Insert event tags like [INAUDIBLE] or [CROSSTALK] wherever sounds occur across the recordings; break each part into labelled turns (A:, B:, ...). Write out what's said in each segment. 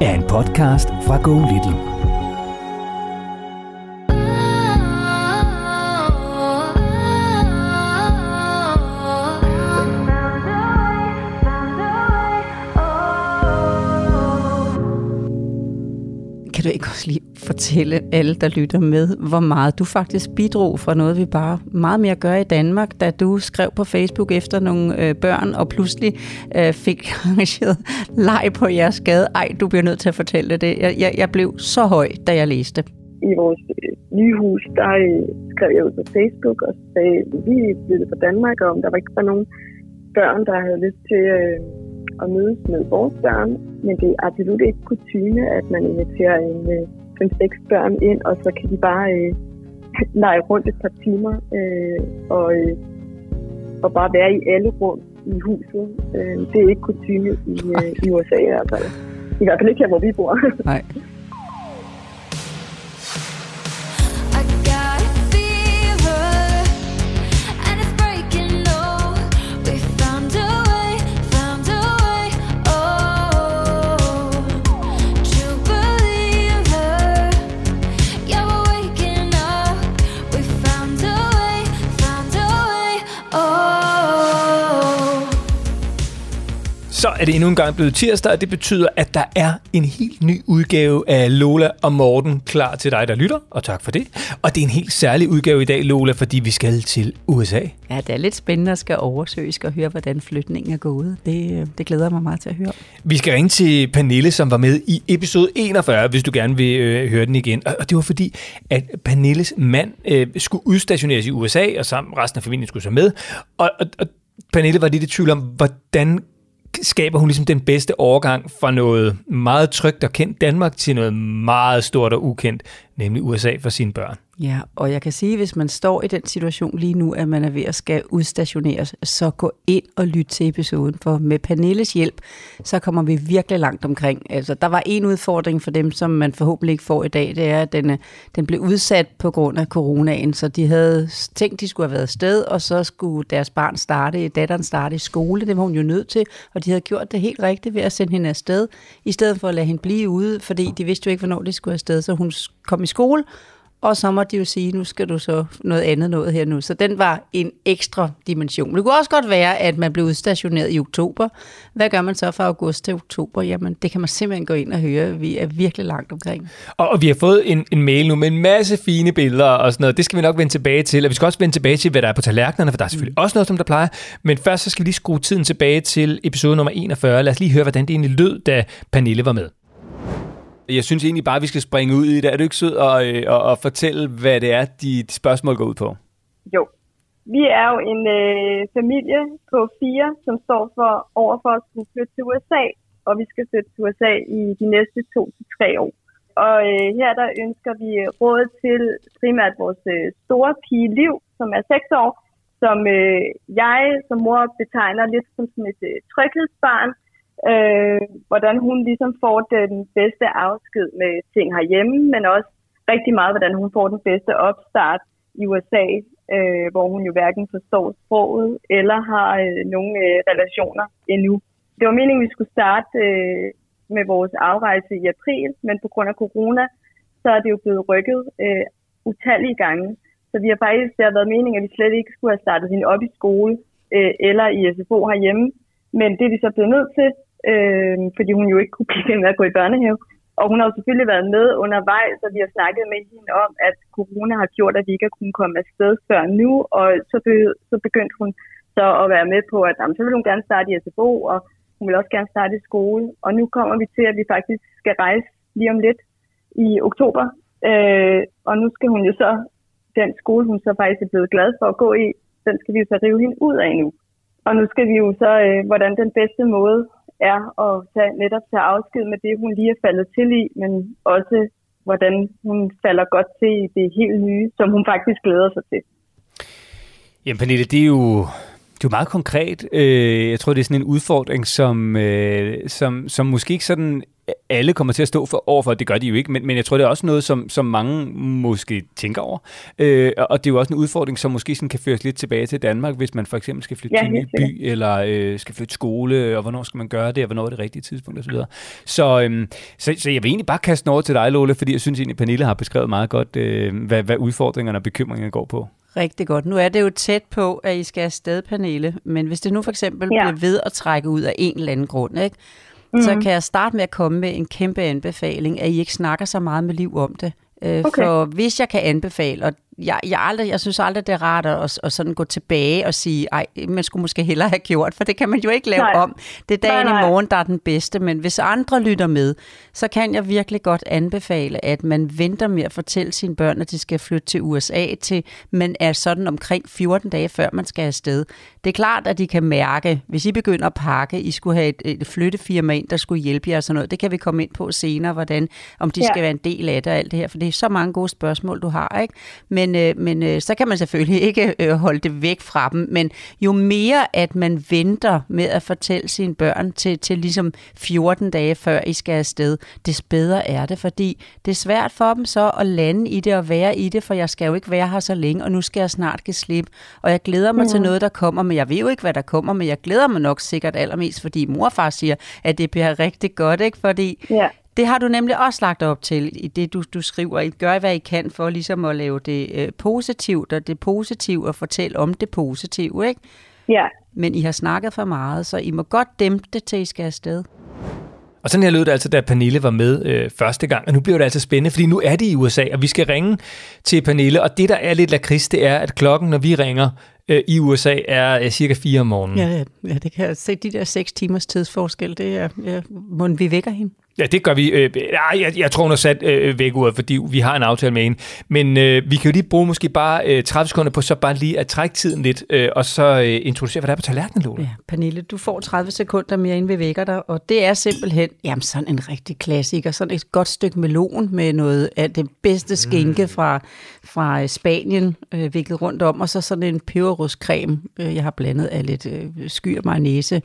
A: er en podcast fra Go Little.
B: kan du ikke også lige fortælle alle, der lytter med, hvor meget du faktisk bidrog fra noget, vi bare meget mere gør i Danmark, da du skrev på Facebook efter nogle øh, børn, og pludselig øh, fik [LAUGHS] arrangeret leg på jeres gade. Ej, du bliver nødt til at fortælle det. Jeg, jeg, jeg blev så høj, da jeg læste.
C: I vores øh, nye hus, der øh, skrev jeg ud på Facebook og sagde, vi flyttede fra Danmark, og om der var ikke var nogen børn, der havde lyst til øh, at mødes med vores børn, men det er absolut ikke kutume, at man inviterer en øh, 5-6 børn ind, og så kan de bare øh, [LAUGHS] lege rundt et par timer øh, og, øh, og bare være i alle rum i huset. Øh, det er ikke kutume i, øh, i USA i hvert fald. I hvert fald ikke her, hvor vi bor.
B: Nej. [LAUGHS]
D: Så er det endnu en gang blevet tirsdag, og det betyder, at der er en helt ny udgave af Lola og Morten klar til dig, der lytter, og tak for det. Og det er en helt særlig udgave i dag, Lola, fordi vi skal til USA.
B: Ja, det er lidt spændende at skal oversøge, skal høre, hvordan flytningen er gået. Det, øh, det glæder mig meget til at høre.
D: Vi skal ringe til Pernille, som var med i episode 41, hvis du gerne vil øh, høre den igen. Og det var fordi, at Pernilles mand øh, skulle udstationeres i USA, og sammen resten af familien skulle så med. Og, og, og Pernille var lidt i tvivl om, hvordan skaber hun ligesom den bedste overgang fra noget meget trygt og kendt Danmark til noget meget stort og ukendt, nemlig USA for sine børn.
B: Ja, og jeg kan sige, hvis man står i den situation lige nu, at man er ved at skal udstationeres, så gå ind og lyt til episoden, for med Pernilles hjælp, så kommer vi virkelig langt omkring. Altså, der var en udfordring for dem, som man forhåbentlig ikke får i dag, det er, at den, øh, den blev udsat på grund af coronaen, så de havde tænkt, de skulle have været afsted, og så skulle deres barn starte, datteren starte i skole, det var hun jo nødt til, og de havde gjort det helt rigtigt ved at sende hende afsted, i stedet for at lade hende blive ude, fordi de vidste jo ikke, hvornår de skulle afsted, så hun kom i skole, og så må de jo sige, nu skal du så noget andet noget her nu. Så den var en ekstra dimension. Det kunne også godt være, at man blev udstationeret i oktober. Hvad gør man så fra august til oktober? Jamen, det kan man simpelthen gå ind og høre. Vi er virkelig langt omkring.
D: Og, og vi har fået en, en mail nu med en masse fine billeder og sådan noget. Det skal vi nok vende tilbage til. Og vi skal også vende tilbage til, hvad der er på tallerkenerne, for der er selvfølgelig mm. også noget, som der plejer. Men først så skal vi lige skrue tiden tilbage til episode nummer 41. Lad os lige høre, hvordan det egentlig lød, da Pernille var med. Jeg synes egentlig bare, at vi skal springe ud i det. Er du ikke sød og, øh, og, og fortælle, hvad det er, dit spørgsmål går ud på?
C: Jo. Vi er jo en øh, familie på fire, som står for over for at skulle flytte til USA, og vi skal flytte til USA i de næste to til tre år. Og øh, her der ønsker vi øh, råd til primært vores øh, store pige Liv, som er 6 år, som øh, jeg som mor betegner lidt som, som et øh, tryghedsbarn, øh, hvordan hun ligesom får den bedste afsked med ting herhjemme, men også rigtig meget, hvordan hun får den bedste opstart i USA, øh, hvor hun jo hverken forstår sproget eller har øh, nogle øh, relationer endnu. Det var meningen, at vi skulle starte øh, med vores afrejse i april, men på grund af corona, så er det jo blevet rykket øh, utallige gange. Så vi har faktisk, det har været meningen, at vi slet ikke skulle have startet hende op i skole øh, eller i SFO herhjemme. Men det er vi så blevet nødt til, øh, fordi hun jo ikke kunne blive ved med at gå i børnehave. Og hun har jo selvfølgelig været med undervejs, og vi har snakket med hende om, at corona har gjort, at vi ikke har kunnet komme afsted før nu, og så, be, så begyndte hun så at være med på, at jamen, så vil hun gerne starte i SFO, og hun vil også gerne starte i skole. Og nu kommer vi til, at vi faktisk skal rejse lige om lidt i oktober, øh, og nu skal hun jo så, den skole, hun så faktisk er blevet glad for at gå i, den skal vi jo så rive hende ud af nu. Og nu skal vi jo så, øh, hvordan den bedste måde er at tage, netop tage afsked med det, hun lige er faldet til i, men også hvordan hun falder godt til i det helt nye, som hun faktisk glæder sig til.
D: Jamen Pernille, det er jo det er jo meget konkret. Øh, jeg tror, det er sådan en udfordring, som, øh, som, som måske ikke sådan alle kommer til at stå for overfor. Det gør de jo ikke, men, men jeg tror, det er også noget, som, som mange måske tænker over. Øh, og det er jo også en udfordring, som måske sådan kan føres lidt tilbage til Danmark, hvis man for eksempel skal flytte ja, til en ny by, eller øh, skal flytte skole, og hvornår skal man gøre det, og hvornår er det rigtige tidspunkt osv. Så, øh, så, så jeg vil egentlig bare kaste over til dig, Lola, fordi jeg synes egentlig, Pernille har beskrevet meget godt, øh, hvad, hvad udfordringerne og bekymringerne går på.
B: Rigtig godt. Nu er det jo tæt på, at I skal afsted, Pernille, men hvis det nu for eksempel ja. bliver ved at trække ud af en eller anden grund, ikke? Mm. så kan jeg starte med at komme med en kæmpe anbefaling, at I ikke snakker så meget med liv om det. Øh, okay. For hvis jeg kan anbefale, og jeg, jeg, aldrig, jeg synes aldrig, det er rart at, at sådan gå tilbage og sige, ej, man skulle måske hellere have gjort, for det kan man jo ikke lave nej. om. Det er dagen nej, nej. i morgen, der er den bedste, men hvis andre lytter med, så kan jeg virkelig godt anbefale, at man venter med at fortælle sine børn, at de skal flytte til USA, til man er sådan omkring 14 dage før man skal afsted. Det er klart, at de kan mærke, hvis I begynder at pakke, I skulle have et, et flyttefirma ind, der skulle hjælpe jer og sådan noget. Det kan vi komme ind på senere, hvordan, om de ja. skal være en del af det og alt det her, for det er så mange gode spørgsmål, du har, ikke? Men men, øh, men øh, så kan man selvfølgelig [LAUGHS] ikke øh, holde det væk fra dem. Men jo mere, at man venter med at fortælle sine børn til, til ligesom 14 dage før I skal afsted, des bedre er det, fordi det er svært for dem så at lande i det og være i det, for jeg skal jo ikke være her så længe, og nu skal jeg snart give slip. Og jeg glæder mig mm. til noget, der kommer, men jeg ved jo ikke, hvad der kommer, men jeg glæder mig nok sikkert allermest, fordi mor og far siger, at det bliver rigtig godt, ikke? Fordi ja. Det har du nemlig også lagt op til i det, du, du skriver. I gør, hvad I kan for ligesom at lave det øh, positivt, og det positive og fortælle om det positive, ikke?
C: Ja.
B: Men I har snakket for meget, så I må godt dæmpe det, til I skal afsted.
D: Og sådan her lød det altså, da Pernille var med øh, første gang. Og nu bliver det altså spændende, fordi nu er det i USA, og vi skal ringe til Pernille. Og det, der er lidt lakrids, det er, at klokken, når vi ringer øh, i USA, er øh, cirka 4 om morgenen.
B: Ja, ja, det kan jeg se. De der 6 timers tidsforskel, det er, ja, må vi vækker hende.
D: Ja, det gør vi. Øh, jeg, jeg tror, hun har sat øh, væk ud, fordi vi har en aftale med hende. Men øh, vi kan jo lige bruge måske bare øh, 30 sekunder på så bare lige at trække tiden lidt, øh, og så øh, introducere, hvad der er på tallerkenen, Lola.
B: Ja, Pernille, du får 30 sekunder mere, ind vi vækker dig, og det er simpelthen jamen, sådan en rigtig klassiker. Sådan et godt stykke melon med noget af det bedste skinke mm. fra, fra Spanien, øh, viklet rundt om, og så sådan en peberrudscreme, øh, jeg har blandet af lidt øh, skyr mayonnaise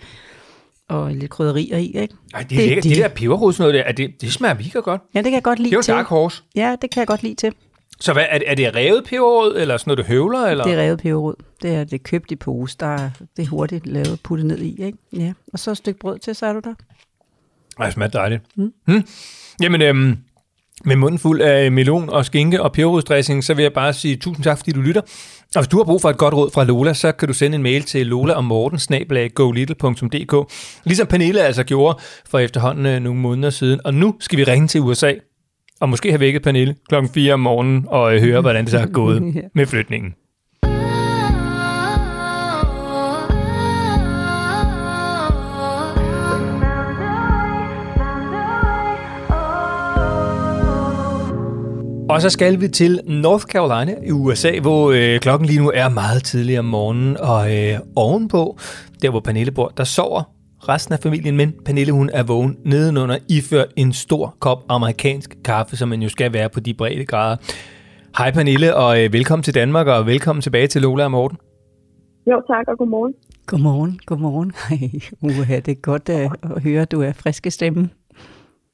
B: og lidt krydderier i, ikke?
D: Ej, det, det, det, det der peberrod, noget der, det, det smager mega godt.
B: Ja, det kan jeg godt lide
D: Det er jo dark horse.
B: Ja, det kan jeg godt lide til.
D: Så hvad, er, er det revet peberrod, eller sådan noget, du høvler? Eller?
B: Det er revet peberrod. Det er det købt i pose, der er, det er hurtigt lavet puttet ned i, ikke? Ja. Og så et stykke brød til, så er du der.
D: Ej, det smager dejligt. Mm. Hmm. Jamen, øhm, med munden fuld af melon og skinke og peberrodsdressing, så vil jeg bare sige tusind tak, fordi du lytter. Og hvis du har brug for et godt råd fra Lola, så kan du sende en mail til lola og morten ligesom Pernille altså gjorde for efterhånden øh, nogle måneder siden. Og nu skal vi ringe til USA, og måske have vækket Pernille klokken 4 om morgenen og øh, høre, hvordan det så er gået [LAUGHS] med flytningen. Og så skal vi til North Carolina i USA, hvor øh, klokken lige nu er meget tidlig om morgenen, og øh, ovenpå, der hvor Pernille bor, der sover resten af familien, men Pernille hun er vågen nedenunder, iført en stor kop amerikansk kaffe, som man jo skal være på de brede grader. Hej Pernille, og øh, velkommen til Danmark, og velkommen tilbage til Lola og Morten.
C: Jo, tak, og godmorgen.
B: Godmorgen, godmorgen. [LAUGHS] Uha, det er godt at, at høre, at du er friske stemme.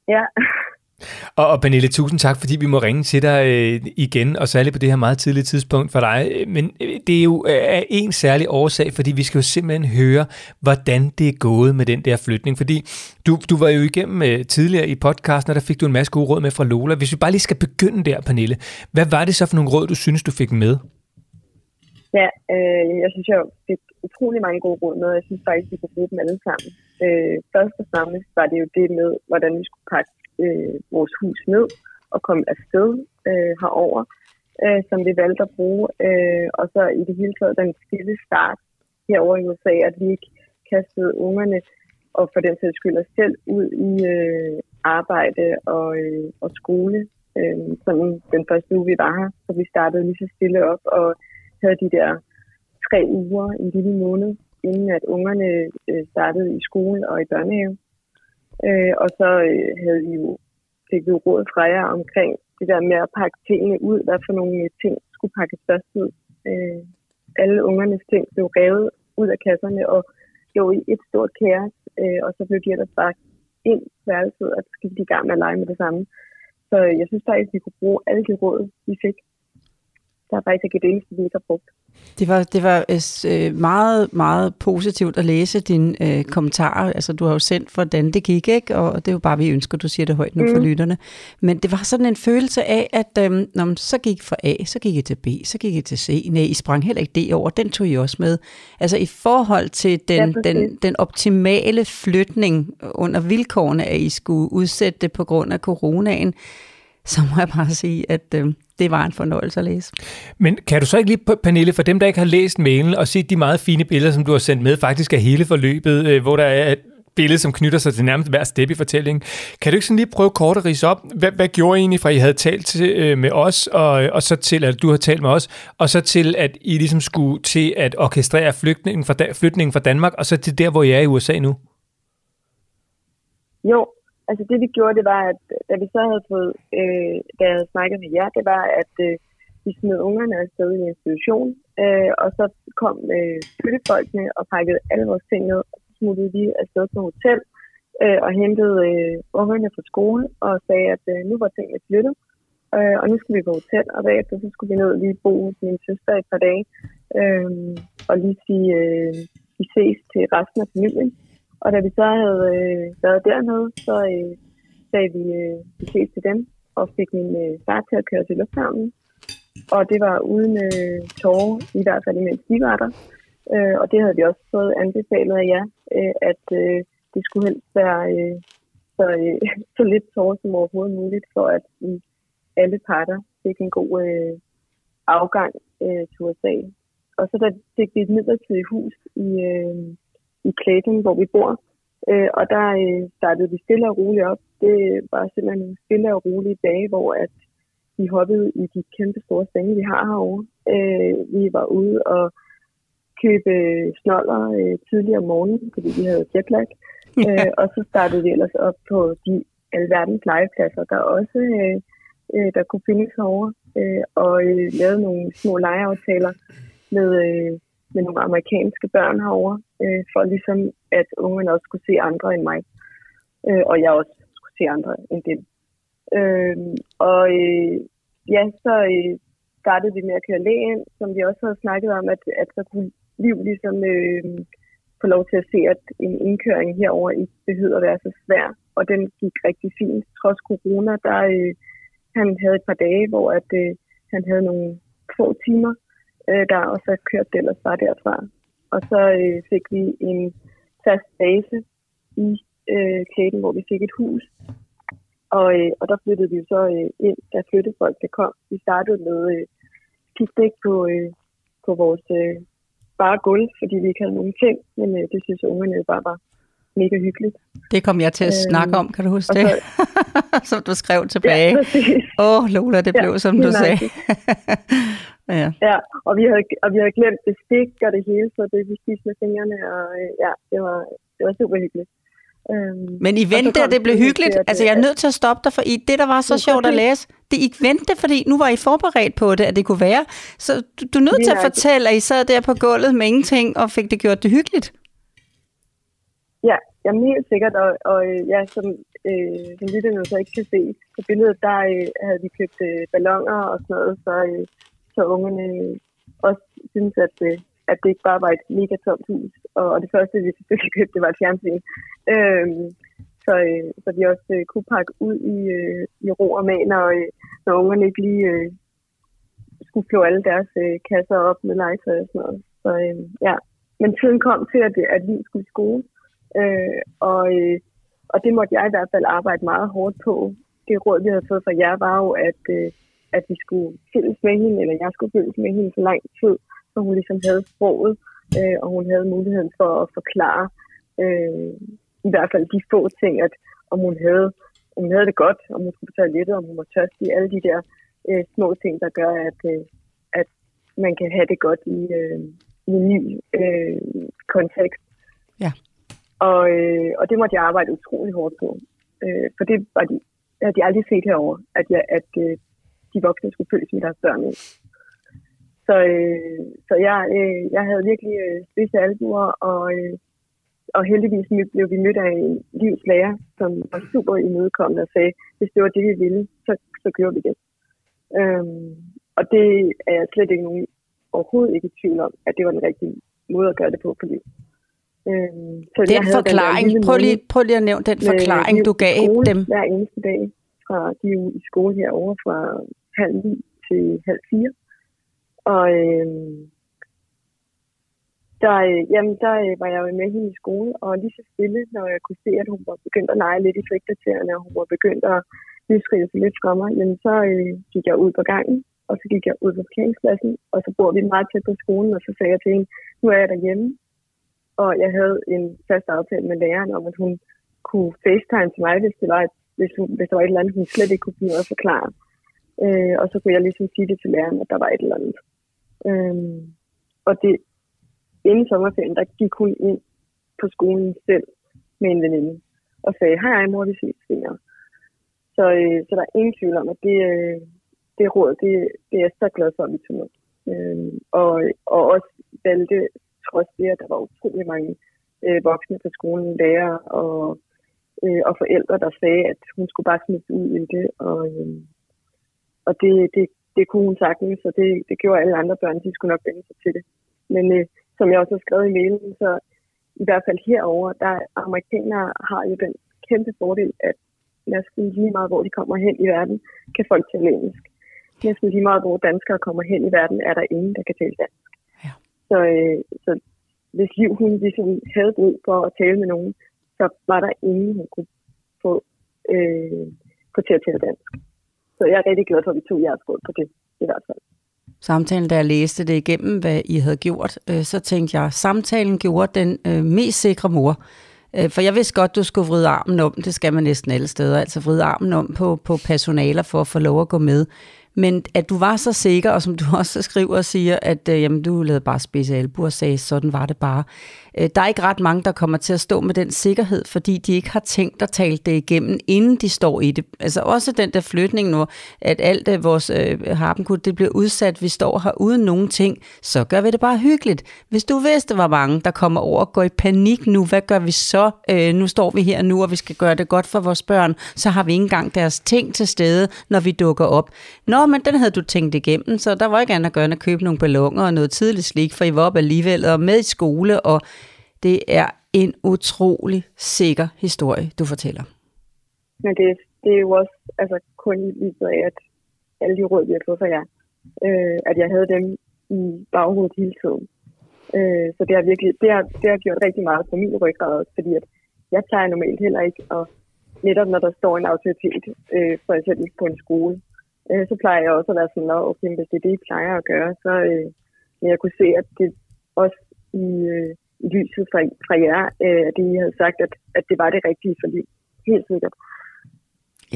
C: Ja,
D: og, og Pernille, tusind tak, fordi vi må ringe til dig øh, igen, og særligt på det her meget tidlige tidspunkt for dig. Øh, men øh, det er jo øh, en særlig årsag, fordi vi skal jo simpelthen høre, hvordan det er gået med den der flytning. Fordi du, du var jo igennem øh, tidligere i podcasten, og der fik du en masse gode råd med fra Lola. Hvis vi bare lige skal begynde der, Pernille, hvad var det så for nogle råd, du synes, du fik med?
C: Ja, øh, jeg synes, jeg fik utrolig mange gode råd med. Jeg synes faktisk, vi kunne bruge dem alle sammen. Øh, først og fremmest var det jo det med, hvordan vi skulle pakke øh, vores hus ned og kom afsted øh, herover, øh, som vi valgte at bruge. Øh, og så i det hele taget den stille start herover i USA, at vi ikke kastede ungerne og for den sags skyld os selv ud i øh, arbejde og, øh, og skole. Øh, sådan den første uge, vi var her, så vi startede lige så stille op og havde de der tre uger, en lille måned, inden at ungerne øh, startede i skole og i børnehave. Øh, og så øh, havde vi jo, fik vi jo råd fra jer omkring det der med at pakke tingene ud, hvad for nogle øh, ting skulle pakkes først ud. Øh, alle ungernes ting blev revet ud af kasserne og lå i et stort kaos, øh, og så blev de ellers bare ind i værelset, og så gik de i gang med at lege med det samme. Så øh, jeg synes faktisk, at vi kunne bruge alle de råd, vi fik. Der er faktisk ikke et eneste, vi ikke har brugt.
B: Det var, det var øh, meget, meget positivt at læse dine øh, kommentarer. Altså, du har jo sendt, hvordan det gik, ikke? og det er jo bare, vi ønsker, du siger det højt nu mm. for lytterne. Men det var sådan en følelse af, at øh, når man så gik fra A, så gik I til B, så gik I til C. Nej, I sprang heller ikke D over, den tog I også med. Altså i forhold til den, ja, den, den optimale flytning under vilkårene, at I skulle udsætte det på grund af coronaen, så må jeg bare sige, at øh, det var en fornøjelse at læse.
D: Men kan du så ikke lige, Pernille, for dem, der ikke har læst mailen og set de meget fine billeder, som du har sendt med, faktisk af hele forløbet, øh, hvor der er et billede, som knytter sig til nærmest hver step i fortællingen. Kan du ikke sådan lige prøve kort at rise op, hvad, hvad gjorde I egentlig fra, I havde talt til, øh, med os, og, og så til, at du har talt med os, og så til, at I ligesom skulle til at orkestrere flytningen fra, flytningen fra Danmark, og så til der, hvor I er i USA nu?
C: Jo, altså det vi gjorde, det var, at da vi så havde fået, øh, da jeg havde snakket med jer, det var, at øh, vi smed ungerne afsted i en institution, øh, og så kom øh, flyttefolkene og pakkede alle vores ting ned, og så smuttede vi afsted på hotel øh, og hentede øh, ungerne fra skole og sagde, at øh, nu var tingene flyttet, øh, og nu skal vi på hotel, og bagefter så skulle vi ned og lige bo hos min søster et par dage, øh, og lige sige, øh, vi ses til resten af familien. Og da vi så havde øh, været dernede, så øh, sagde vi, øh, vi ses til dem, og fik min øh, far til at køre til lufthavnen. Og det var uden øh, tårer, i hvert fald imens de var der. Øh, og det havde vi også fået anbefalet af jer, øh, at øh, det skulle helst være øh, så, øh, [LAUGHS] så lidt tårer som overhovedet muligt, for at øh, alle parter fik en god øh, afgang øh, til USA. Og så der fik vi et midlertidigt hus i, øh, i Clayton, hvor vi bor. Øh, og der øh, startede vi stille og roligt op. Det var simpelthen nogle stille og rolige dage, hvor at vi hoppede i de kæmpe store senge, vi har herovre. Øh, vi var ude og købe snoller øh, tidligere om morgenen, fordi vi havde jetlag. øh, og så startede vi ellers op på de alverdens legepladser, der også øh, øh, der kunne findes herovre. Øh, og øh, lavede nogle små legeaftaler med øh, med nogle amerikanske børn herover, øh, for ligesom at ungerne også skulle se andre end mig, øh, og jeg også skulle se andre end dem. Øh, og øh, ja, så øh, startede vi med at køre læge ind, som vi også havde snakket om, at, at så kunne liv ligesom øh, få lov til at se, at en indkøring herover ikke behøver at være så svær, og den gik rigtig fint. Trods corona, der øh, han havde et par dage, hvor at, øh, han havde nogle få timer, øh, der og så kørte det ellers bare derfra. Og så øh, fik vi en fast base i øh, Klæden, hvor vi fik et hus. Og, øh, og der flyttede vi så øh, ind, da flyttefolk der kom. Vi startede med øh, kigge på, øh, på vores øh, bare gulv, fordi vi ikke havde nogen ting, men øh, det synes ungerne bare var mega hyggeligt.
B: Det kom jeg til at øhm, snakke om, kan du huske det? [LAUGHS] som du skrev tilbage. Åh, oh, Lola, det blev, ja, som du sagde. [LAUGHS]
C: Ja. ja og, vi havde, og vi havde glemt bestik og det hele, så det vi spiste med fingrene, og øh, ja, det var, det var super hyggeligt.
B: Øhm, Men I vendte, at det blev hyggeligt. At, altså, jeg er nødt til at stoppe dig, for I, det, der var så sjovt at læse, det I vendte, fordi nu var I forberedt på det, at det kunne være. Så du, du er nødt til at fortælle, at I sad der på gulvet med ingenting, og fik det gjort det hyggeligt.
C: Ja, jeg er helt sikkert, og, og øh, ja, som, øh, som lytterne så ikke kan se på billedet, der øh, havde vi købt øh, ballonger og sådan noget, så øh, så ungerne også synes, at, øh, at det ikke bare var et mega tomt hus. Og, og det første, vi selvfølgelig købte, det var et fjernsyn. Øhm, så, øh, så vi også øh, kunne pakke ud i, øh, i ro og mag, når, øh, når ungerne ikke lige øh, skulle flå alle deres øh, kasser op med legetøj og sådan noget. Så øh, ja, men tiden kom til, at, at vi skulle i skole. Øh, og øh, og det måtte jeg i hvert fald arbejde meget hårdt på. Det råd, vi havde fået fra jer, var jo, at, øh, at vi skulle følges med hende, eller jeg skulle følges med hende så lang tid, så hun ligesom havde sproget, øh, og hun havde muligheden for at forklare øh, i hvert fald de få ting, at om hun havde, om hun havde det godt, om hun skulle på toilettet, om hun var tørstig, alle de der øh, små ting, der gør, at, øh, at man kan have det godt i, øh, i en ny øh, kontekst.
B: Ja.
C: Og, øh, og det måtte jeg arbejde utrolig hårdt på. Øh, for det var de, havde de aldrig set herover, at, jeg, at øh, de voksne skulle følges med deres børn. Så, øh, så jeg, øh, jeg havde virkelig øh, spidse albuer, og, øh, og heldigvis blev vi mødt af en livslærer, som var super imødekommende og sagde, hvis det var det, vi ville, så, så gjorde vi det. Øhm, og det er jeg slet ikke nogen, overhovedet ikke i tvivl om, at det var den rigtige måde at gøre det på på liv.
B: Øhm, så den forklaring, den prøv, lige, prøv lige at nævne den forklaring, du gav dem.
C: Hver eneste dag fra de er i skole herovre fra halv ni til halv fire. Og øh, der, øh, jamen, der øh, var jeg jo med hende i skole, og lige så stille, når jeg kunne se, at hun var begyndt at lege lidt i frikvartererne, og hun var begyndt at løsrive sig lidt fra mig, jamen, så øh, gik jeg ud på gangen, og så gik jeg ud på parkeringspladsen, og så bor vi meget tæt på skolen, og så sagde jeg til hende, nu er jeg derhjemme, og jeg havde en fast aftale med læreren om, at hun kunne facetime til mig, hvis, det var et, hvis, hun, hvis der var et eller andet, hun slet ikke kunne finde noget at forklare. Øh, og så kunne jeg ligesom sige det til læreren, at der var et eller andet. Øh, og det, inden sommerferien, der gik hun ind på skolen selv med en veninde og sagde, hej, hej mor, vi ses senere. Så, øh, så der er ingen tvivl om, at det, øh, det råd, det, det er jeg så glad for, at vi tog med. Øh, og, og også valgte, trods det, at der var utrolig mange øh, voksne på skolen, lærere og, øh, og forældre, der sagde, at hun skulle bare smides ud i det. Og, øh, og det, det, det kunne hun sagtens, så det, det gjorde alle andre børn, de skulle nok vende sig til det. Men øh, som jeg også har skrevet i mailen, så i hvert fald herover, der amerikanere har jo den kæmpe fordel, at næsten lige meget, hvor de kommer hen i verden, kan folk tale engelsk. Næsten lige meget, hvor danskere kommer hen i verden, er der ingen, der kan tale dansk. Ja. Så, øh, så hvis Liv hun ligesom havde brug for at tale med nogen, så var der ingen, hun kunne få, øh, få til at tale dansk. Så jeg er rigtig glad for, at vi tog jeres råd på det, i hvert fald
B: samtalen, da jeg læste det igennem, hvad I havde gjort, øh, så tænkte jeg, samtalen gjorde den øh, mest sikre mor. Øh, for jeg vidste godt, du skulle vride armen om, det skal man næsten alle steder, altså vride armen om på, på personaler for at få lov at gå med. Men at du var så sikker, og som du [LAUGHS] også skriver og siger, at øh, jamen, du lavede bare spidse albu og sagde, sådan var det bare. Øh, der er ikke ret mange, der kommer til at stå med den sikkerhed, fordi de ikke har tænkt at tale det igennem, inden de står i det. Altså også den der flytning nu, at alt af vores øh, harpenkud, det bliver udsat, vi står her uden nogen ting, så gør vi det bare hyggeligt. Hvis du vidste, hvor mange der kommer over og går i panik nu, hvad gør vi så? Øh, nu står vi her nu, og vi skal gøre det godt for vores børn, så har vi ikke engang deres ting til stede, når vi dukker op. Nå, men den havde du tænkt igennem, så der var ikke andet at gøre end at købe nogle ballonger og noget tidligt slik, for I var op alligevel, og med i skole, og det er en utrolig sikker historie, du fortæller.
C: Men det, det er jo også altså, kun i af, at alle de råd, vi har fået fra jer, øh, at jeg havde dem i baghovedet hele tiden. Øh, så det har virkelig, det har, det har gjort rigtig meget for min ryggrad også, fordi at jeg plejer normalt heller ikke, at netop når der står en autoritet, øh, for eksempel på en skole, øh, så plejer jeg også at være sådan, okay, hvis det er det, I plejer at gøre, så øh, men jeg kunne se, at det også i, øh, i lyset fra, fra jer, øh, at I havde sagt, at, at det var det rigtige for liv. Helt sikkert.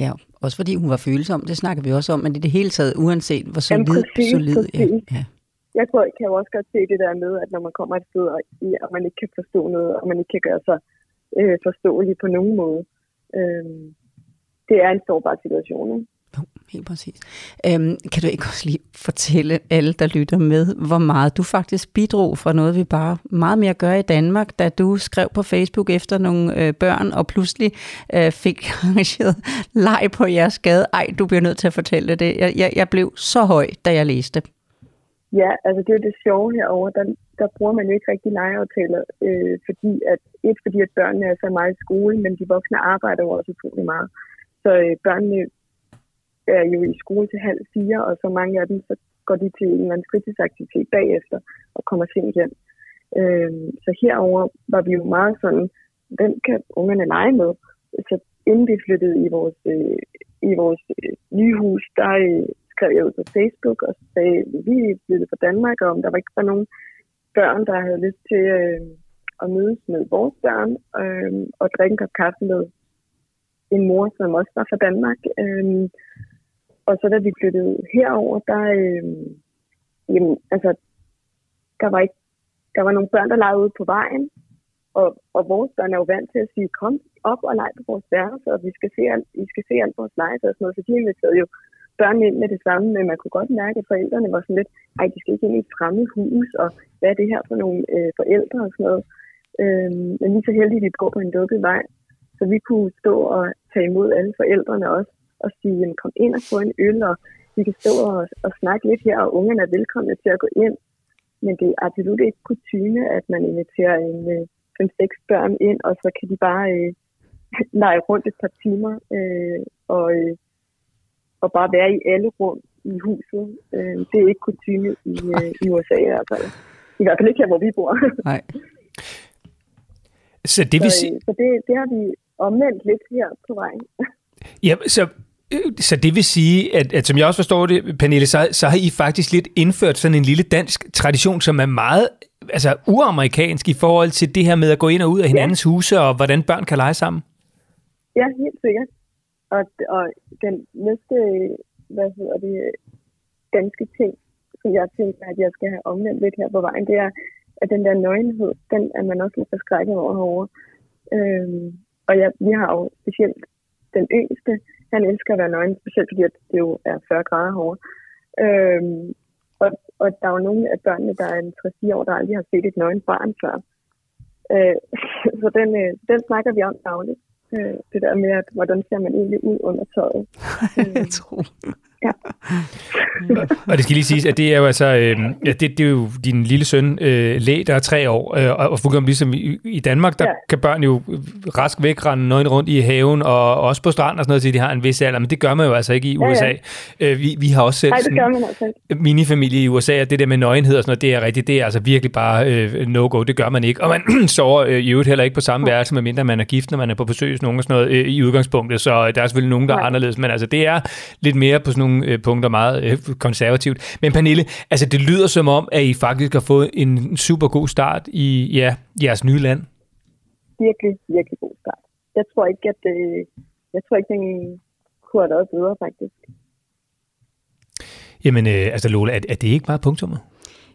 B: Ja, også fordi hun var følsom, det snakker vi også om, men det er det hele taget, uanset hvor solid, Jamen, præcis, solid
C: præcis. Ja. Jeg tror, kan jo også godt se det der med, at når man kommer et sted, og, og man ikke kan forstå noget, og man ikke kan gøre sig øh, forståelig på nogen måde, øh, det er en sårbar situation. Ikke?
B: Helt præcis. Øhm, kan du ikke også lige fortælle alle, der lytter med, hvor meget du faktisk bidrog fra noget, vi bare meget mere gør i Danmark, da du skrev på Facebook efter nogle øh, børn, og pludselig øh, fik [LAUGHS] arrangeret leg på jeres gade. Ej, du bliver nødt til at fortælle det. Jeg, jeg, jeg blev så høj, da jeg læste.
C: Ja, altså det er det sjove herovre. Der, der bruger man jo ikke rigtig legeaftaler, øh, fordi at, et, fordi at børnene er så meget i skole, men de voksne arbejder jo også utrolig meget. Så øh, børnene er jo i skole til halv fire, og så mange af dem, så går de til en eller anden fritidsaktivitet bagefter og kommer sent hjem. Øh, så herover var vi jo meget sådan, hvem kan ungerne lege med? så inden vi flyttede i vores, øh, i vores øh, nye hus, der øh, skrev jeg ud på Facebook og sagde, at vi flyttede fra Danmark, og om der var ikke var nogen børn, der havde lyst til øh, at mødes med vores børn øh, og drikke en kop kaffe med en mor, som også var fra Danmark. Øh, og så da vi flyttede herover, der, øh, jamen, altså, der var ikke der var nogle børn, der legede ude på vejen, og, og vores børn er jo vant til at sige, kom op og leg på vores værelse, og vi skal se, alt, I skal se alt vores legetøj og sådan noget, så de inviterede jo børnene ind med det samme, men man kunne godt mærke, at forældrene var sådan lidt, ej, de skal ikke ind i et fremmed hus, og hvad er det her for nogle øh, forældre og sådan noget. Øh, men vi er så heldige, at vi går på en lukket vej, så vi kunne stå og tage imod alle forældrene også, og sige, jamen, kom ind og få en øl, og vi kan stå og, og snakke lidt her, og ungerne er velkomne til at gå ind. Men det er absolut ikke kutume, at man inviterer en øh, 5-6 børn ind, og så kan de bare øh, [LAUGHS] lege rundt et par timer, øh, og, øh, og bare være i alle rum i huset. Øh, det er ikke kutume i, øh, i USA i hvert fald. I hvert fald ikke her, hvor vi bor. [LAUGHS]
B: Nej.
D: Så det vil sige...
C: Så, så det, det har vi omvendt lidt her på vejen.
D: Ja, så Øh, så det vil sige, at, at som jeg også forstår det, Pernille, så, så har I faktisk lidt indført sådan en lille dansk tradition, som er meget altså, uamerikansk i forhold til det her med at gå ind og ud af hinandens ja. huse, og hvordan børn kan lege sammen.
C: Ja, helt sikkert. Og, og den næste, hvad hedder det, danske ting, som jeg tænker, at jeg skal have omvendt lidt her på vejen, det er, at den der nøgenhed, den er man også lidt forskrækket over herovre. Øhm, og ja, vi har jo specielt den yngste, han elsker at være nøgen, specielt fordi at det jo er 40 grader hårdt. Øhm, og, og der er jo nogle af børnene, der er 3-4 år, der aldrig har set et nøgen barn før. Øh, [LAUGHS] så den, øh, den snakker vi om dagligt. Øh, det der med, at hvordan ser man egentlig ud under tøjet. [LAUGHS]
B: jeg tror.
C: Ja.
D: og det skal lige siges, at det er jo altså, øh, ja, det, det er jo din lille søn, øh, Læ, der er tre år, øh, og fuldkommen ligesom i, i Danmark, der ja. kan børn jo rask væk rende nøgen rundt i haven, og også på stranden og sådan noget, til de har en vis alder, men det gør man jo altså ikke i USA. Ja, ja. Øh, vi, vi har også selv
C: Nej, man altså
D: minifamilie i USA, og det der med nøgenhed og sådan noget, det er rigtigt, det er altså virkelig bare øh, no-go, det gør man ikke. Og man [CLEARS THROAT] sover øh, i øvrigt heller ikke på samme ja. værelse, medmindre man er gift, når man er på besøg hos nogen og sådan noget øh, i udgangspunktet, så der er selvfølgelig nogen, der er anderledes, men altså det er lidt mere på sådan nogle øh, punkter meget øh, konservativt. Men Pernille, altså det lyder som om, at I faktisk har fået en super god start i ja, jeres nye land.
C: Virkelig, virkelig god start. Jeg tror ikke, at øh, jeg tror ikke, den kunne have været bedre, faktisk.
D: Jamen, øh, altså Lola, er, er det ikke bare punktummet?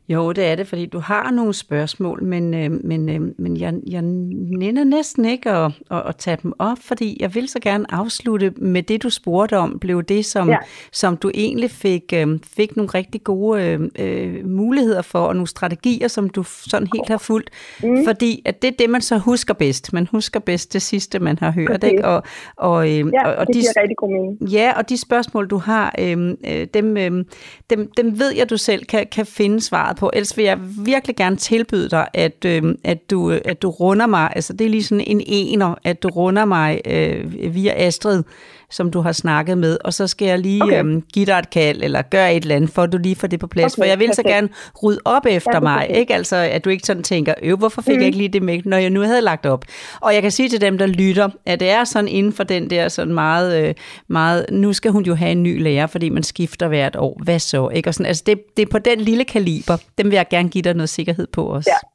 B: Jo, det er det, fordi du har nogle spørgsmål, men, øh, men, øh, men jeg, jeg nænder næsten ikke at, at, at tage dem op, fordi jeg vil så gerne afslutte med det, du spurgte om, blev det, som, ja. som du egentlig fik, øh, fik nogle rigtig gode øh, øh, muligheder for, og nogle strategier, som du sådan helt har fulgt. Mm. Fordi at det er det, man så husker bedst. Man husker bedst det sidste, man har hørt. Okay. Ikke? Og,
C: og, øh, ja, og, og det de, rigtig god mening.
B: Ja, og de spørgsmål, du har, øh, øh dem, øh, dem, dem ved jeg, du selv kan, kan finde svaret på. Ellers vil jeg virkelig gerne tilbyde dig, at, øh, at, du, øh, at du runder mig. Altså, det er lige sådan en ener, at du runder mig øh, via Astrid som du har snakket med, og så skal jeg lige okay. øhm, give dig et kald, eller gøre et eller andet, for at du lige får det på plads. Okay, for jeg vil perfekt. så gerne rydde op efter ja, mig, ikke? Altså, at du ikke sådan tænker, øv, hvorfor fik mm. jeg ikke lige det med, når jeg nu havde lagt op. Og jeg kan sige til dem, der lytter, at det er sådan inden for den der sådan meget, øh, meget nu skal hun jo have en ny lærer, fordi man skifter hvert år. Hvad så? Ikke? Og sådan, altså det, det er på den lille kaliber, dem vil jeg gerne give dig noget sikkerhed på også.
C: Ja,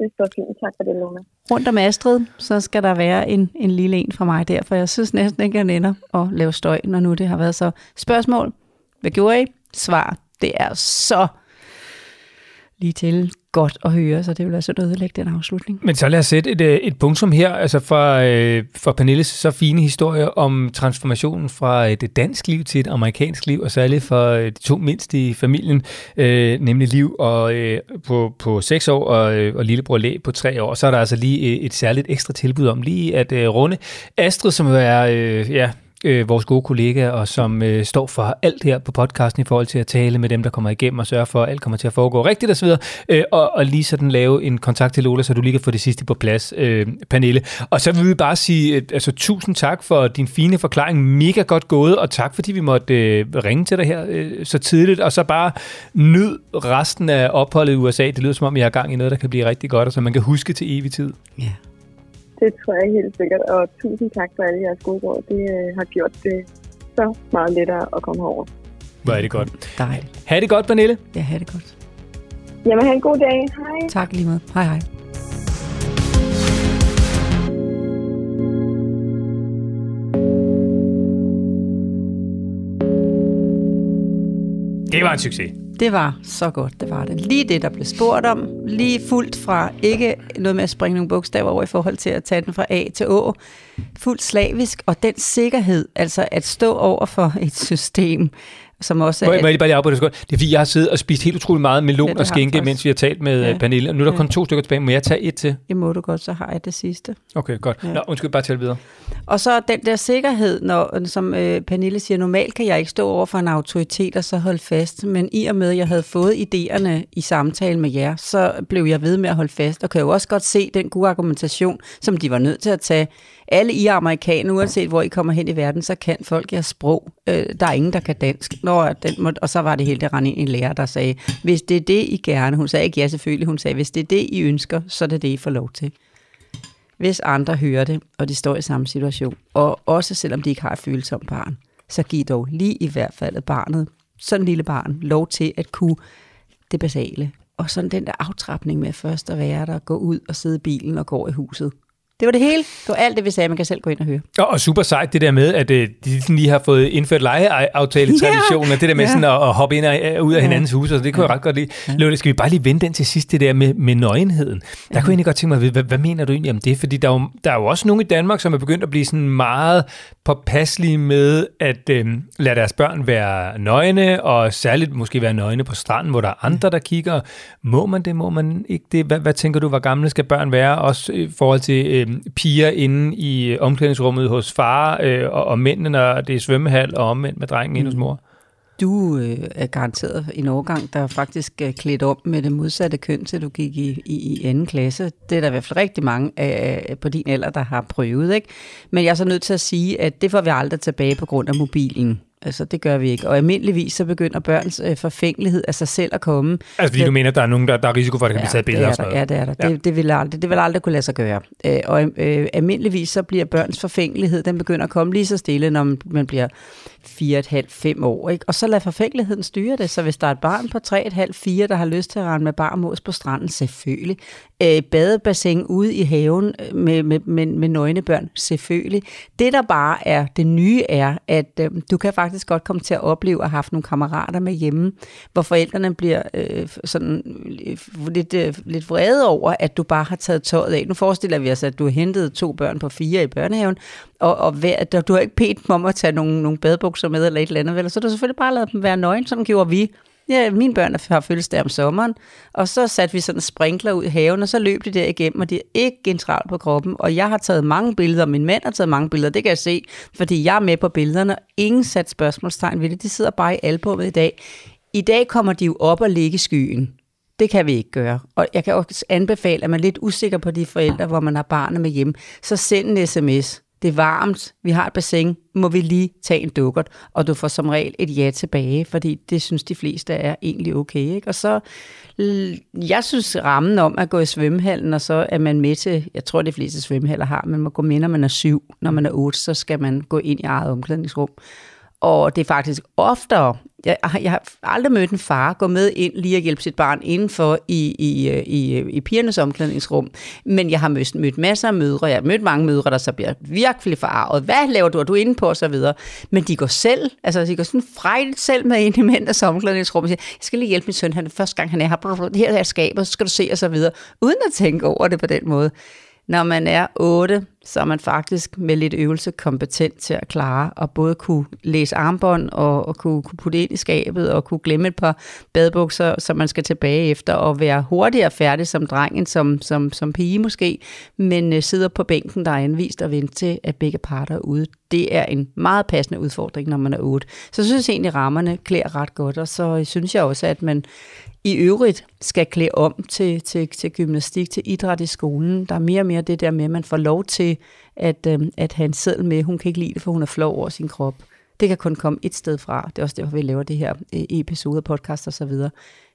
C: det er fint. Tak for det, Luna.
B: Rundt om Astrid, så skal der være en, en lille en fra mig der, for jeg synes næsten ikke, jeg ender at lave støj, når nu det har været så. Spørgsmål. Hvad gjorde I? Svar. Det er så lige til godt at høre, så det vil altså ødelægge den afslutning.
D: Men så lad os sætte et, øh, et punktum her, altså for, øh, for Pernilles så fine historie om transformationen fra øh, et dansk liv til et amerikansk liv, og særligt for øh, de to mindste i familien, øh, nemlig Liv og, øh, på, på 6 år og, øh, og lillebror Læ på 3 år. Så er der altså lige et særligt ekstra tilbud om lige at øh, runde Astrid, som er øh, ja, øh, vores gode kollega, og som øh, står for alt her på podcasten i forhold til at tale med dem, der kommer igennem og sørge for, at alt kommer til at foregå rigtigt osv. Øh, og, og lige sådan lave en kontakt til Lola, så du lige kan få det sidste på plads, øh, Pernille. Og så vil vi bare sige, øh, altså tusind tak for din fine forklaring. Mega godt gået, og tak fordi vi måtte øh, ringe til dig her øh, så tidligt, og så bare nyd resten af opholdet i USA. Det lyder som om, jeg er gang i noget, der kan blive rigtig godt, og så man kan huske til evig tid.
B: Ja.
C: Det tror jeg helt sikkert, og tusind tak for alle jeres gode råd. Det øh, har gjort det så meget lettere at komme herover.
D: Hvor er det godt.
B: Dejligt.
D: Ha' det godt, Pernille.
B: Ja, ha' det godt.
C: Jamen, have en god dag. Hej.
B: Tak lige måde. Hej hej.
D: Det var en succes.
B: Det var så godt, det var det. Lige det, der blev spurgt om. Lige fuldt fra ikke noget med at springe nogle bogstaver over i forhold til at tage den fra A til Å. Fuldt slavisk, og den sikkerhed, altså at stå over for et system, som også er...
D: jeg- må jeg lige bare afbryde dig et sekund? Det er fordi, jeg har siddet og spist helt utrolig meget melon
B: Ja, det
D: og
B: du
D: mens vi har talt med
B: Ja.
D: ja. Pernille. Og nu er der
B: Ja.
D: kun to stykker tilbage. Må jeg tage et til?
B: Det må du godt, så har jeg det sidste.
D: Okay, godt.
B: Ja.
D: Nå, undskyld, bare tælle videre.
B: Og så den der sikkerhed, når, som øh, Pernille siger, normalt kan jeg ikke stå over for en autoritet og så holde fast, men i og med, at jeg havde fået idéerne i samtale med jer, så blev jeg ved med at holde fast, og kan jo også godt se den gode argumentation, som de var nødt til at tage. Alle I amerikanere, uanset hvor I kommer hen i verden, så kan folk jeres sprog. Øh, der er ingen, der kan dansk. Nå, den må, og så var det helt der rende ind i en lærer, der sagde, hvis det er det, I gerne, hun sagde ikke ja selvfølgelig, hun sagde, hvis det er det, I ønsker, så er det det, I får lov til hvis andre hører det, og de står i samme situation, og også selvom de ikke har et følsomt barn, så giv dog lige i hvert fald barnet, sådan en lille barn, lov til at kunne det basale. Og sådan den der aftrapning med først at være der, gå ud og sidde i bilen og gå i huset. Det var det hele. Det var alt det, vi sagde, man kan selv gå ind og høre.
D: Og, og super sejt det der med, at øh, de sådan lige har fået indført legeaftale-traditioner.
B: Ja.
D: Det der med
B: Ja.
D: sådan at, at hoppe ind og øh, ud af
B: Ja.
D: hinandens hus, og det kunne jeg ret godt lide. Løvne, skal vi bare lige vende den til sidst, det der med, med nøgenheden. Der kunne jeg egentlig godt tænke mig vide, hvad, hvad mener du egentlig om det? Fordi der er, jo, der er jo også nogle i Danmark, som er begyndt at blive sådan meget påpasselige med at øh, lade deres børn være nøgne, og særligt måske være nøgne på stranden, hvor der er andre, der kigger. Må man det, må man ikke det? Hvad, hvad tænker du, hvor gamle skal børn være? Også i forhold til øh, piger inde i øh, omklædningsrummet hos far, øh, og, og mændene, når det er svømmehal, og omvendt med drengen inde hos mor.
B: Du øh, er garanteret en årgang, der faktisk er klædt op med det modsatte køn, til du gik i, i, i anden klasse. Det er der i hvert fald rigtig mange af, på din alder, der har prøvet. Ikke? Men jeg er så nødt til at sige, at det får vi aldrig tilbage på grund af mobilen. Altså, det gør vi ikke. Og almindeligvis så begynder børns øh, forfængelighed af sig selv at komme.
D: Altså fordi
B: Det-
D: du mener, at der er nogen, der, der er risiko for, at der kan blive taget billeder og sådan noget?
B: Ja, det er der.
D: Ja.
B: Det, det, vil aldrig, det vil aldrig kunne lade sig gøre. Øh, og øh, almindeligvis så bliver børns forfængelighed, den begynder at komme lige så stille, når man bliver 4,5-5 år. Ikke? Og så lad forfængeligheden styre det. Så hvis der er et barn på 3,5-4, der har lyst til at rende med barmås på stranden, selvfølgelig. Øh, badebassin ude i haven øh, med, med, med, med nøgne børn, selvfølgelig. Det der bare er det nye er, at øh, du kan faktisk godt komme til at opleve at have haft nogle kammerater med hjemme, hvor forældrene bliver øh, sådan øh, lidt, øh, lidt vrede over, at du bare har taget tøjet af. Nu forestiller vi os, at du har hentet to børn på fire i børnehaven, og, og vær, du har ikke bedt dem om at tage nogle, nogle badebukser med eller et eller andet, vel? så har selvfølgelig bare lavet dem være nøgen, sådan gjorde vi. Ja, mine børn har fødselsdag om sommeren, og så satte vi sådan en sprinkler ud i haven, og så løb de der igennem, og de er ikke en travl på kroppen. Og jeg har taget mange billeder, og min mand har taget mange billeder, det kan jeg se, fordi jeg er med på billederne. Ingen sat spørgsmålstegn ved det, de sidder bare i albumet i dag. I dag kommer de jo op og ligge i skyen. Det kan vi ikke gøre. Og jeg kan også anbefale, at man er lidt usikker på de forældre, hvor man har barnet med hjem, så send en sms. Det er varmt, vi har et bassin, må vi lige tage en dukkert, og du får som regel et ja tilbage, fordi det synes de fleste er egentlig okay. Ikke? Og så, jeg synes rammen om at gå i svømmehallen, og så er man med til, jeg tror de fleste svømmehaller har, man må gå med, når man er syv, når man er otte, så skal man gå ind i eget omklædningsrum. Og det er faktisk oftere, jeg, jeg har aldrig mødt en far gå med ind lige at hjælpe sit barn indenfor i, i, i, i pigernes omklædningsrum. Men jeg har mødt, mødt masser af mødre, jeg har mødt mange mødre, der så bliver virkelig forarvet. Hvad laver du, er du inde på, og så videre. Men de går selv, altså de går sådan frejligt selv med ind i mændenes omklædningsrum og siger, jeg skal lige hjælpe min søn, han er første gang han er her, her er skabet, så skal du se, og så videre. Uden at tænke over det på den måde. Når man er 8, så er man faktisk med lidt øvelse kompetent til at klare at både kunne læse armbånd og, og kunne, kunne putte ind i skabet og kunne glemme et par badebukser, som man skal tilbage efter og være hurtigere færdig som dreng end som, som, som pige måske, men øh, sidder på bænken, der er anvist og venter til, at begge parter er ude. Det er en meget passende udfordring, når man er 8. Så jeg synes egentlig, at rammerne klæder ret godt, og så øh, synes jeg også, at man i øvrigt skal klæde om til, til, til gymnastik, til idræt i skolen. Der er mere og mere det der med, at man får lov til at, øh, at have en seddel med. Hun kan ikke lide det, for hun er flov over sin krop. Det kan kun komme et sted fra. Det er også derfor, vi laver det her øh, episode, podcast og så videre.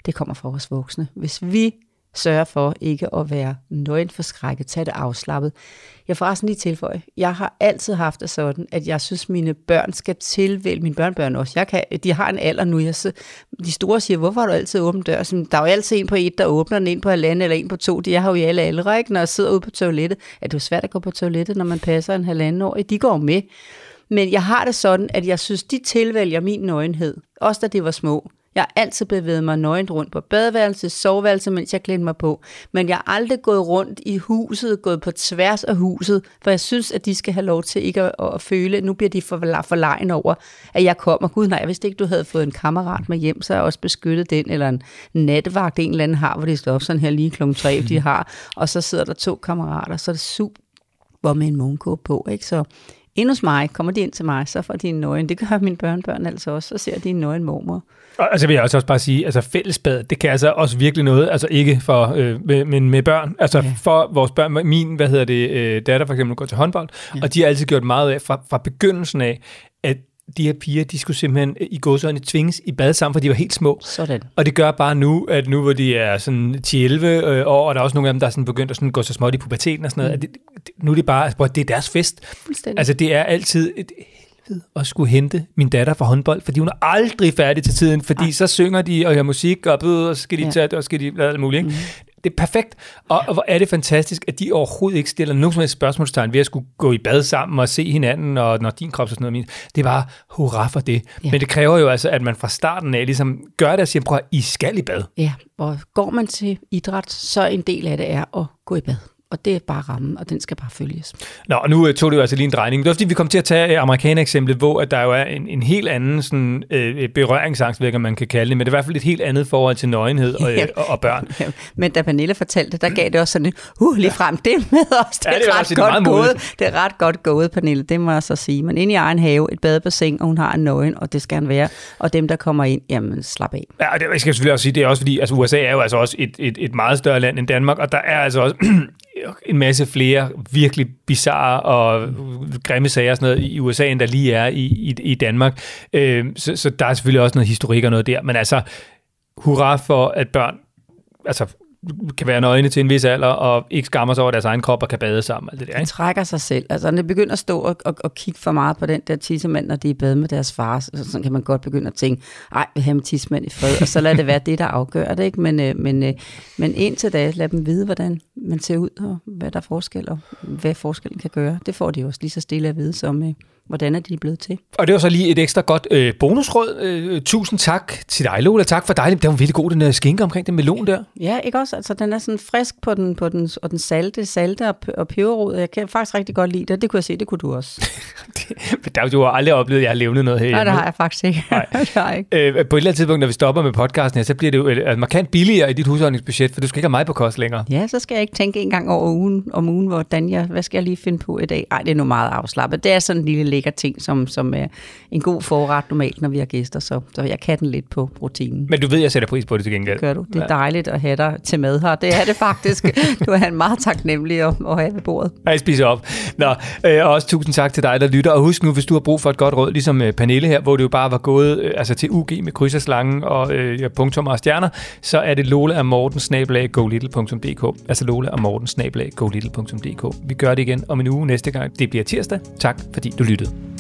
B: Det kommer fra os voksne. Hvis vi sørge for ikke at være nøgen forskrækket, tage det afslappet. Jeg får forresten lige tilføje, jeg har altid haft det sådan, at jeg synes, mine børn skal tilvælge, mine børnebørn også, jeg kan, de har en alder nu, jeg, de store siger, hvorfor har du altid åben dør? Så, der er jo altid en på et, der åbner den, en på halvanden eller en på to, de har jo i alle aldre, ikke? Når jeg sidder ude på toilettet, er det jo svært at gå på toilettet, når man passer en halvanden år, de går med. Men jeg har det sådan, at jeg synes, de tilvælger min nøgenhed, også da de var små. Jeg har altid bevæget mig nøgent rundt på badeværelse, soveværelse, mens jeg klædte mig på. Men jeg har aldrig gået rundt i huset, gået på tværs af huset, for jeg synes, at de skal have lov til ikke at, at føle, at nu bliver de for, for lejen over, at jeg kommer. Gud nej, jeg vidste ikke, du havde fået en kammerat med hjem, så jeg også beskyttet den, eller en nattevagt, en eller anden har, hvor de står op sådan her lige kl. 3, de [LAUGHS] har, og så sidder der to kammerater, så er det super med en månkåb på, ikke? Så Ind hos mig, kommer de ind til mig, så får de en nøgen. Det gør mine børnebørn altså også, så ser de en nøgen mormor.
D: Og altså vil jeg også bare sige, altså fællesbad, det kan altså også virkelig noget, altså ikke for, øh, med, men med børn, altså ja. for vores børn, min, hvad hedder det, øh, datter for eksempel går til håndbold, ja. og de har altid gjort meget af, fra, fra begyndelsen af, at de her piger, de skulle simpelthen øh, i godsøjne tvinges i bad sammen, for de var helt små.
B: Sådan.
D: Og det gør bare nu, at nu hvor de er sådan 10-11 øh, år, og der er også nogle af dem, der er sådan begyndt at sådan gå så småt i puberteten og sådan noget, mm. at det, nu er det bare, altså, det er deres fest. Altså det er altid et helvede at skulle hente min datter fra håndbold, fordi hun er aldrig færdig til tiden, fordi Ej. så synger de og hører musik, og, og skal de ja. tage og skal de lade alt muligt. Ikke? Mm det er perfekt. Og, og hvor er det fantastisk, at de overhovedet ikke stiller nogen som helst spørgsmålstegn ved at skulle gå i bad sammen og se hinanden, og når din krop og sådan noget. Det er bare hurra for det. Ja. Men det kræver jo altså, at man fra starten af ligesom gør det og siger, prøv at I skal i bad.
B: Ja, og går man til idræt, så en del af det er at gå i bad og det er bare rammen, og den skal bare følges.
D: Nå, og nu øh, tog det jo altså lige en drejning. Det var fordi, vi kom til at tage øh, amerikaner-eksemplet, hvor at der jo er en, en helt anden sådan, øh, berøringsangst, hvad man kan kalde det, men det er i hvert fald et helt andet forhold til nøgenhed og, [LAUGHS] ja. og, og børn. Ja. [LAUGHS]
B: Men da Pernille fortalte der gav det også sådan, uh, lige frem, det med os, det, ja, det er, ret godt gået. Det er ret godt gået, Pernille, det må jeg så sige. Men inde i egen have, et badebassin, og hun har en nøgen, og det skal han være. Og dem, der kommer ind, jamen slap af.
D: Ja, og det jeg skal selvfølgelig også sige, det er også fordi, altså USA er jo altså også et, et, et meget større land end Danmark, og der er altså også [CLEARS THROAT] Øh, en masse flere virkelig bizarre og grimme sager og sådan noget i USA, end der lige er i, i, i Danmark. Øh, så, så der er selvfølgelig også noget historik og noget der. Men altså, hurra for, at børn altså, kan være nøgne til en vis alder, og ikke skammer sig over deres egen krop og kan bade sammen. Alt det der, ikke?
B: De trækker sig selv. Altså, når de begynder at stå og, og, og kigge for meget på den der tissemand, når de er bade med deres far, så sådan kan man godt begynde at tænke, ej, vi have med tissemand i fred, og så lad det være det, der afgør det. Ikke? Men, øh, men, øh, men indtil da, lad dem vide, hvordan man ser ud, og hvad der er forskel, og hvad forskellen kan gøre. Det får de også lige så stille at vide, som, øh, hvordan er de blevet til.
D: Og det var så lige et ekstra godt øh, bonusråd. Øh, tusind tak til dig, Lola. Tak for dig. Det var virkelig god, den der skinke omkring den melon der.
B: Ja, ikke også? Altså, den er sådan frisk på den, på den, og den salte, salte og, og peberrod. Jeg kan faktisk rigtig godt lide det. Det kunne jeg se, det kunne du også. [LAUGHS]
D: det, der, du har aldrig oplevet, at jeg har levnet noget her.
B: Nej, det har jeg faktisk ikke. Nej. [LAUGHS] det har jeg
D: ikke. Øh, på et eller andet tidspunkt, når vi stopper med podcasten her, så bliver det jo øh, markant billigere i dit husholdningsbudget, for du skal ikke have mig på kost længere.
B: Ja, så skal jeg ikke tænke en gang over ugen, om ugen, hvordan jeg, hvad skal jeg lige finde på i dag? Ej, det er nu meget afslappet. Det er sådan en lille lækker ting, som, som er en god forret normalt, når vi har gæster, så, så jeg kan den lidt på rutinen.
D: Men du ved, jeg sætter pris på det til gengæld.
B: Det gør du. Det er dejligt at have dig til mad her. Det er det faktisk. [LAUGHS] du er en meget taknemmelig at, at have ved bordet.
D: Jeg spiser op. Nå, øh, og også tusind tak til dig, der lytter. Og husk nu, hvis du har brug for et godt råd, ligesom øh, Pernille her, hvor det jo bare var gået øh, altså til UG med kryds og slange og øh, punktum og stjerner, så er det Lola af Morten snabelag golittle.dk. Altså Lola af Morten snabelag golittle.dk. Vi gør det igen om en uge næste gang. Det bliver tirsdag. Tak fordi du lyttede. Obrigado.